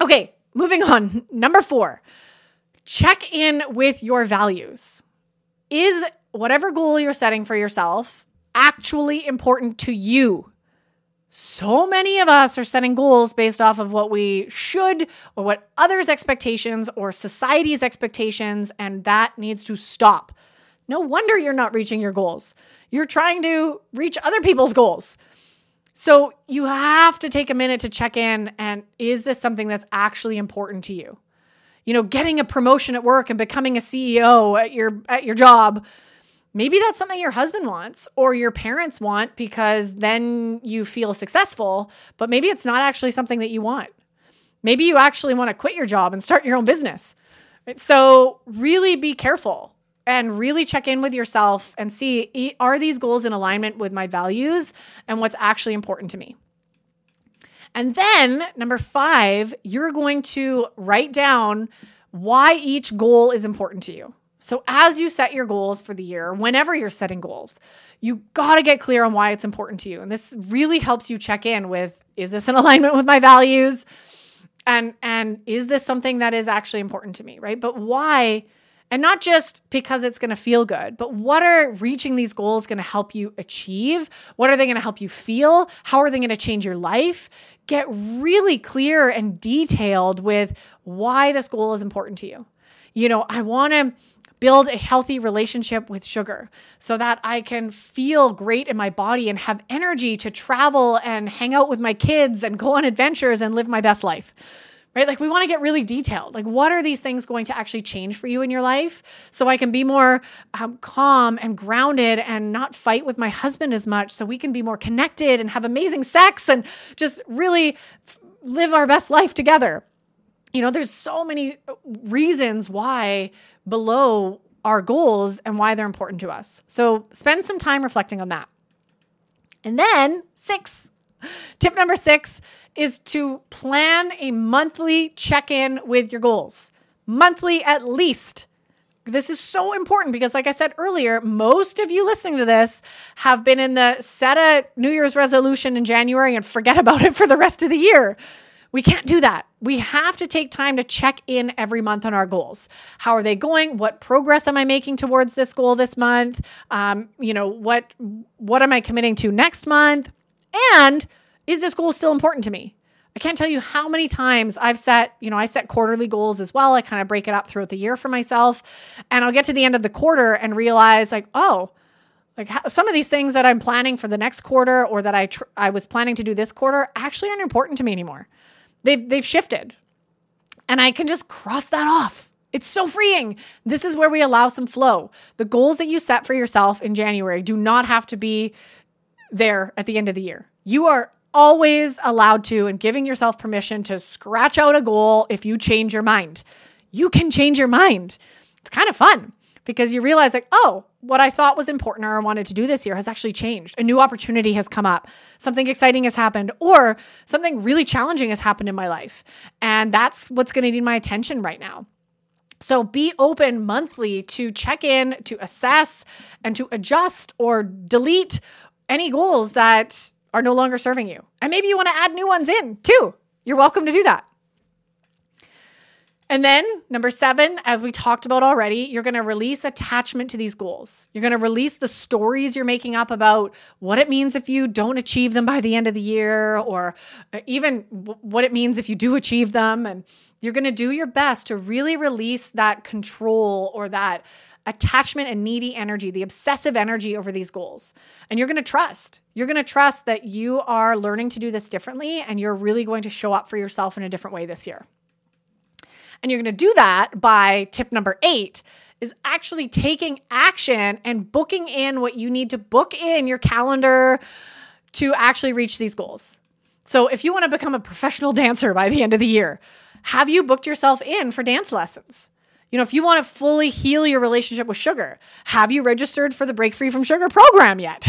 Okay, moving on. Number four, check in with your values. Is whatever goal you're setting for yourself actually important to you. So many of us are setting goals based off of what we should or what others' expectations or society's expectations, and that needs to stop. No wonder you're not reaching your goals. You're trying to reach other people's goals. So you have to take a minute to check in and is this something that's actually important to you? You know, getting a promotion at work and becoming a CEO at your at your job. Maybe that's something your husband wants or your parents want because then you feel successful, but maybe it's not actually something that you want. Maybe you actually want to quit your job and start your own business. So, really be careful and really check in with yourself and see are these goals in alignment with my values and what's actually important to me. And then, number five, you're going to write down why each goal is important to you. So, as you set your goals for the year, whenever you're setting goals, you got to get clear on why it's important to you. And this really helps you check in with is this in alignment with my values? And and is this something that is actually important to me, right? But why and not just because it's going to feel good, but what are reaching these goals going to help you achieve? What are they going to help you feel? How are they going to change your life? Get really clear and detailed with why this goal is important to you. You know, I want to build a healthy relationship with sugar so that I can feel great in my body and have energy to travel and hang out with my kids and go on adventures and live my best life right? Like we want to get really detailed. Like, what are these things going to actually change for you in your life so I can be more um, calm and grounded and not fight with my husband as much so we can be more connected and have amazing sex and just really f- live our best life together. You know, there's so many uh, reasons why below our goals and why they're important to us. So spend some time reflecting on that. And then, six, tip number six is to plan a monthly check in with your goals, monthly at least. This is so important because, like I said earlier, most of you listening to this have been in the set a New Year's resolution in January and forget about it for the rest of the year. We can't do that. We have to take time to check in every month on our goals. How are they going? What progress am I making towards this goal this month? Um, you know, what what am I committing to next month? And is this goal still important to me? I can't tell you how many times I've set, you know, I set quarterly goals as well. I kind of break it up throughout the year for myself. And I'll get to the end of the quarter and realize, like, oh, like some of these things that I'm planning for the next quarter or that I tr- I was planning to do this quarter actually aren't important to me anymore. They've they've shifted. And I can just cross that off. It's so freeing. This is where we allow some flow. The goals that you set for yourself in January do not have to be there at the end of the year. You are always allowed to and giving yourself permission to scratch out a goal if you change your mind. You can change your mind. It's kind of fun because you realize, like, oh, what I thought was important or I wanted to do this year has actually changed. A new opportunity has come up, something exciting has happened, or something really challenging has happened in my life. And that's what's going to need my attention right now. So be open monthly to check in, to assess, and to adjust or delete any goals that are no longer serving you. And maybe you want to add new ones in too. You're welcome to do that. And then, number seven, as we talked about already, you're going to release attachment to these goals. You're going to release the stories you're making up about what it means if you don't achieve them by the end of the year, or uh, even what it means if you do achieve them. And you're going to do your best to really release that control or that attachment and needy energy, the obsessive energy over these goals. And you're going to trust. You're going to trust that you are learning to do this differently and you're really going to show up for yourself in a different way this year. And you're going to do that by tip number eight is actually taking action and booking in what you need to book in your calendar to actually reach these goals. So if you want to become a professional dancer by the end of the year, have you booked yourself in for dance lessons? You know, if you want to fully heal your relationship with sugar, have you registered for the Break Free from Sugar program yet?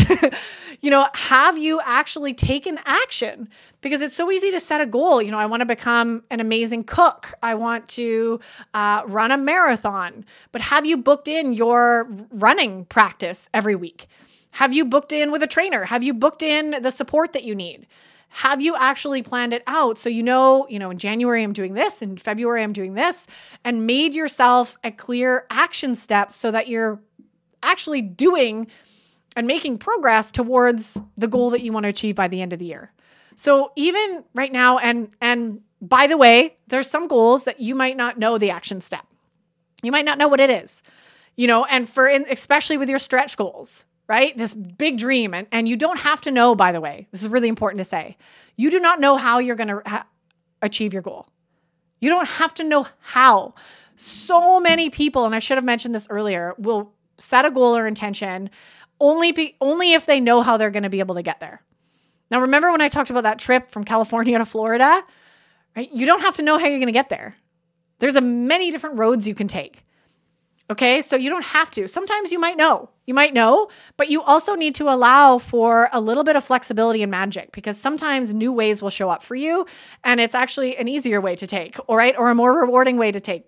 you know, have you actually taken action? Because it's so easy to set a goal. You know, I want to become an amazing cook. I want to uh, run a marathon. But have you booked in your running practice every week? Have you booked in with a trainer? Have you booked in the support that you need? Have you actually planned it out so you know you know in january i'm doing this in february i'm doing this and made yourself a clear action step so that you're actually doing and making progress towards the goal that you want to achieve by the end of the year So even right now, and and by the way, there's some goals that you might not know the action step. You might not know what it is, you know, and for in, especially with your stretch goals, right? This big dream, and and you don't have to know. By the way, this is really important to say. You do not know how you're going to ha- achieve your goal. You don't have to know how. So many people, and I should have mentioned this earlier, will set a goal or intention only be only if they know how they're going to be able to get there. Now remember when I talked about that trip from California to Florida? Right? You don't have to know how you're going to get there. There's a many different roads you can take. Okay? So you don't have to. Sometimes you might know. You might know, but you also need to allow for a little bit of flexibility and magic because sometimes new ways will show up for you and it's actually an easier way to take, all right? Or a more rewarding way to take.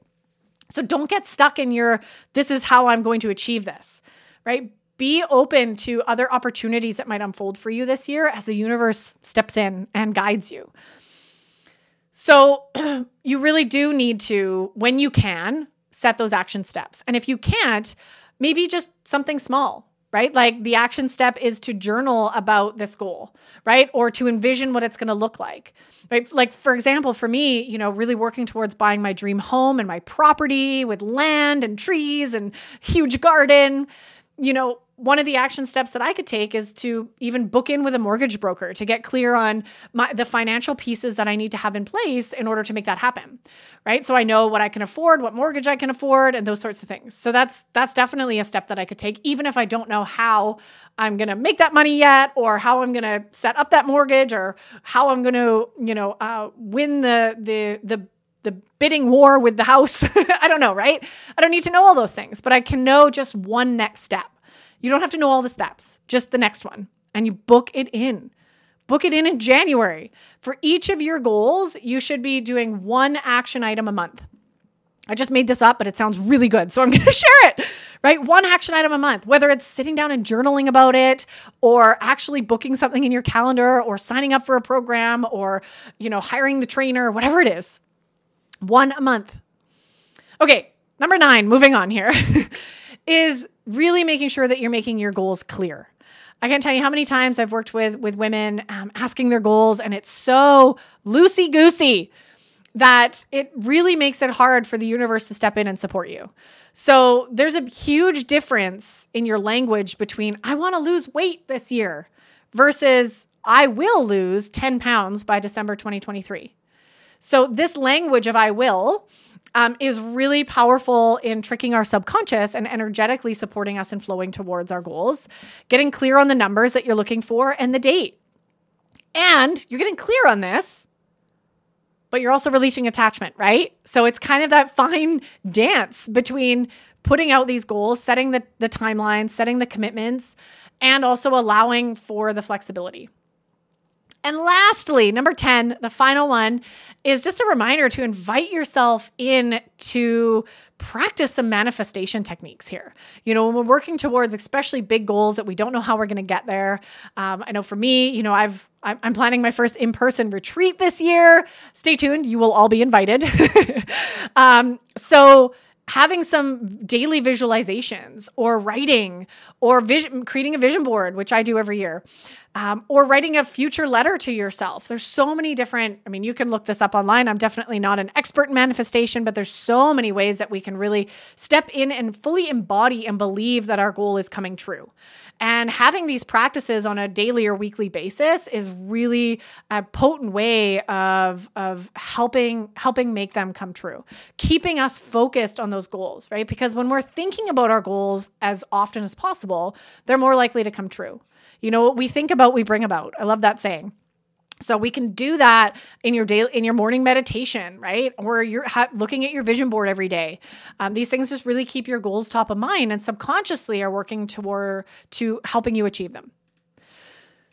So don't get stuck in your this is how I'm going to achieve this, right? Be open to other opportunities that might unfold for you this year as the universe steps in and guides you. So, you really do need to, when you can, set those action steps. And if you can't, maybe just something small, right? Like the action step is to journal about this goal, right? Or to envision what it's going to look like, right? Like, for example, for me, you know, really working towards buying my dream home and my property with land and trees and huge garden, you know, one of the action steps that I could take is to even book in with a mortgage broker to get clear on my, the financial pieces that I need to have in place in order to make that happen. Right? So I know what I can afford, what mortgage I can afford and those sorts of things. So that's that's definitely a step that I could take even if I don't know how I'm going to make that money yet or how I'm going to set up that mortgage or how I'm going to, you know, uh, win the the the the bidding war with the house. I don't know, right? I don't need to know all those things, but I can know just one next step. You don't have to know all the steps, just the next one. And you book it in. Book it in in January. For each of your goals, you should be doing one action item a month. I just made this up, but it sounds really good. So I'm going to share it, right? One action item a month, whether it's sitting down and journaling about it or actually booking something in your calendar or signing up for a program or, you know, hiring the trainer, whatever it is. One a month. Okay, number nine, moving on here, is really making sure that you're making your goals clear. I can't tell you how many times I've worked with with women um, asking their goals, and it's so loosey goosey that it really makes it hard for the universe to step in and support you. So there's a huge difference in your language between I want to lose weight this year versus I will lose 10 pounds by December 2023. So this language of I will um, is really powerful in tricking our subconscious and energetically supporting us and flowing towards our goals, getting clear on the numbers that you're looking for and the date. And you're getting clear on this, but you're also releasing attachment, right? So it's kind of that fine dance between putting out these goals, setting the, the timeline, setting the commitments, and also allowing for the flexibility. And lastly, number 10, the final one is just a reminder to invite yourself in to practice some manifestation techniques here. You know, when we're working towards especially big goals that we don't know how we're going to get there. Um, I know for me, you know, I've I'm planning my first in-person retreat this year. Stay tuned; you will all be invited. um, so having some daily visualizations or writing or vision creating a vision board which i do every year um, or writing a future letter to yourself there's so many different i mean you can look this up online i'm definitely not an expert in manifestation but there's so many ways that we can really step in and fully embody and believe that our goal is coming true and having these practices on a daily or weekly basis is really a potent way of, of helping helping make them come true. Keeping us focused on those goals, right? Because when we're thinking about our goals as often as possible, they're more likely to come true. You know, what we think about, we bring about. I love that saying. So we can do that in your daily, in your morning meditation, right? Or you're ha- looking at your vision board every day. Um, these things just really keep your goals top of mind and subconsciously are working toward to helping you achieve them.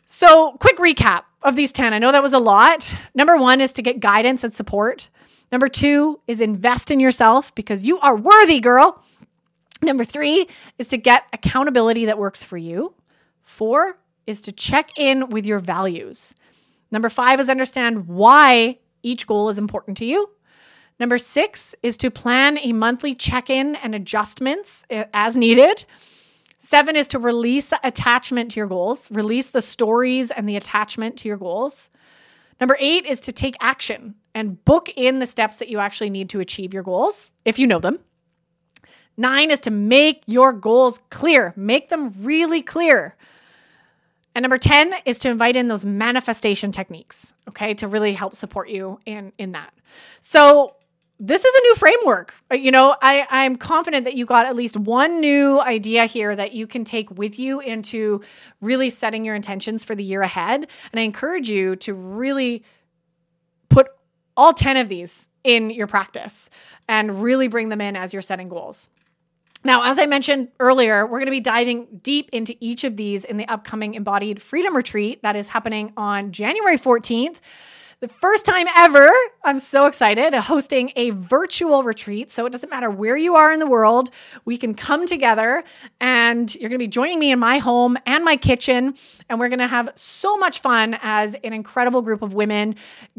So, quick recap of these 10. I know that was a lot. Number 1 is to get guidance and support. Number 2 is invest in yourself because you are worthy, girl. Number 3 is to get accountability that works for you. 4 is to check in with your values. Number five is understand why each goal is important to you. Number six is to plan a monthly check in and adjustments eh, as needed. Seven is to release the attachment to your goals, release the stories and the attachment to your goals. Number eight is to take action and book in the steps that you actually need to achieve your goals if you know them. Nine is to make your goals clear, make them really clear. And number 10 is to invite in those manifestation techniques, okay, to really help support you in, in that. So, this is a new framework. Uh, you know, I, I'm confident that you got at least one new idea here that you can take with you into really setting your intentions for the year ahead. And I encourage you to really put all 10 of these in your practice and really bring them in as you're setting goals. Now, as I mentioned earlier, we're going to be diving deep into each of these in the upcoming Embodied Freedom Retreat that is happening on January 14th the first time ever, I'm so excited, hosting a virtual retreat. So it doesn't matter where you are in the world, we can come together and you're going to be joining me in my home and my kitchen. And we're going to have so much fun as an incredible group of women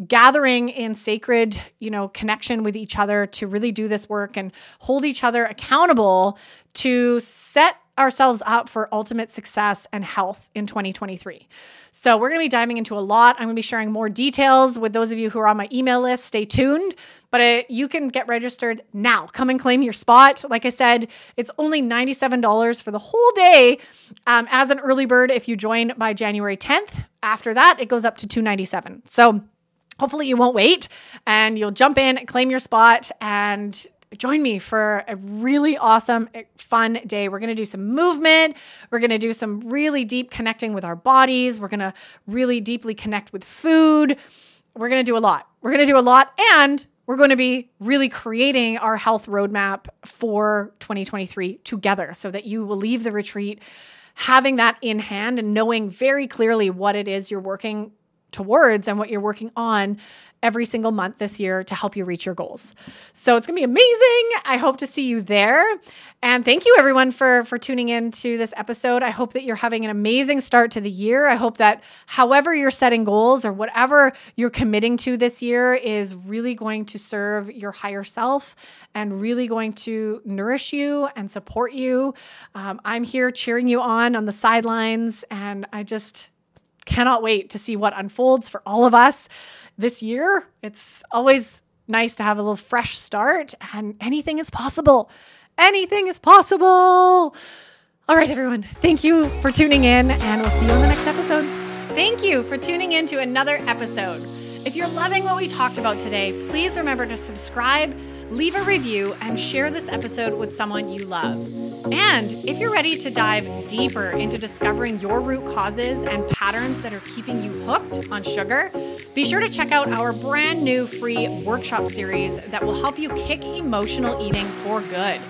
gathering in sacred, you know, connection with each other to really do this work and hold each other accountable to set ourselves up for ultimate success and health in 2023. So, we're going to be diving into a lot. I'm going to be sharing more details with those of you who are on my email list. Stay tuned, but it, you can get registered now. Come and claim your spot. Like I said, it's only $97 for the whole day um, as an early bird if you join by January 10th. After that, it goes up to 297. So, hopefully you won't wait and you'll jump in claim your spot and join me for a really awesome, eh, fun day. We're going to do some movement. We're going to do some really deep connecting with our bodies. We're going to really deeply connect with food. We're going to do a lot. We're going to do a lot. And we're going to be really creating our health roadmap for 2023 together so that you will leave the retreat having that in hand and knowing very clearly what it is you're working towards and what you're working on every single month this year to help you reach your goals. So it's going to be amazing. I hope to see you there. And thank you everyone for for tuning in to this episode. I hope that you're having an amazing start to the year. I hope that however you're setting goals or whatever you're committing to this year is really going to serve your higher self and really going to nourish you and support you. Um, I'm here cheering you on on the sidelines and I just cannot wait to see what unfolds for all of us this year. It's always nice to have a little fresh start, and anything is possible. Anything is possible. All right, everyone, thank you for tuning in, and we'll see you on the next episode. Thank you for tuning in to another episode. If you're loving what we talked about today, please remember to subscribe, leave a review, and share this episode with someone you love. And if you're ready to dive deeper into discovering your root causes and patterns that are keeping you hooked on sugar, be sure to check out our brand new free workshop series that will help you kick emotional eating for good.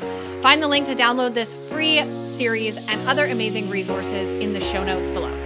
Find the link to download this free series and other amazing resources in the show notes below.